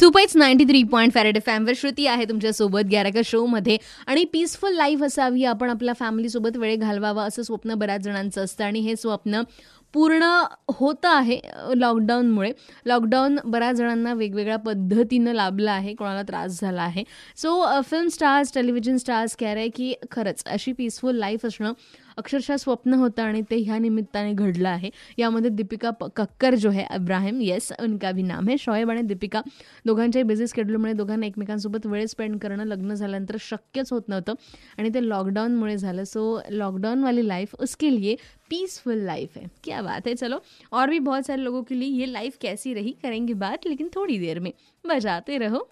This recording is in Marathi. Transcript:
सुपाईच ninety three point five red F एमवर Shruti आहे तुमच्यासोबत गॅराका शोमध्ये आणि पीसफुल लाईफ असावी आपण आपल्या फॅमिलीसोबत वेळ घालवावा असं स्वप्न बऱ्याच जणांचं असतं. आणि हे स्वप्न पूर्ण होतं आहे लॉकडाऊनमुळे लॉकडाऊन बऱ्याच जणांना वेगवेगळ्या पद्धतीनं लाभलं आहे कोणाला त्रास झाला आहे. So film stars television stars कह रहे की खरंच अशी पीसफुल लाईफ असणं अक्षरशः स्वप्न होतं आणि ते ह्या निमित्ताने घडलं आहे. यामध्ये दीपिका प कक्कर जो है अब्राहिम येस उनका भी नाम है. शॉएब आणि दीपिका दोघांच्याही बिझी स्केड्यूलमुळे दोघांना एकमेकांसोबत वेळ स्पेंड करणं लग्न झाल्यानंतर शक्यच होत नव्हतं. आणि ते लॉकडाऊनमुळे झालं. सो लॉकडाऊनवाली लाईफ उसके लिए पीसफुल लाइफ है। क्या बात है चलो। और भी बहुत सारे लोगों के लिए ये लाइफ कैसी रही करेंगे बात लेकिन थोड़ी देर में। बजाते रहो।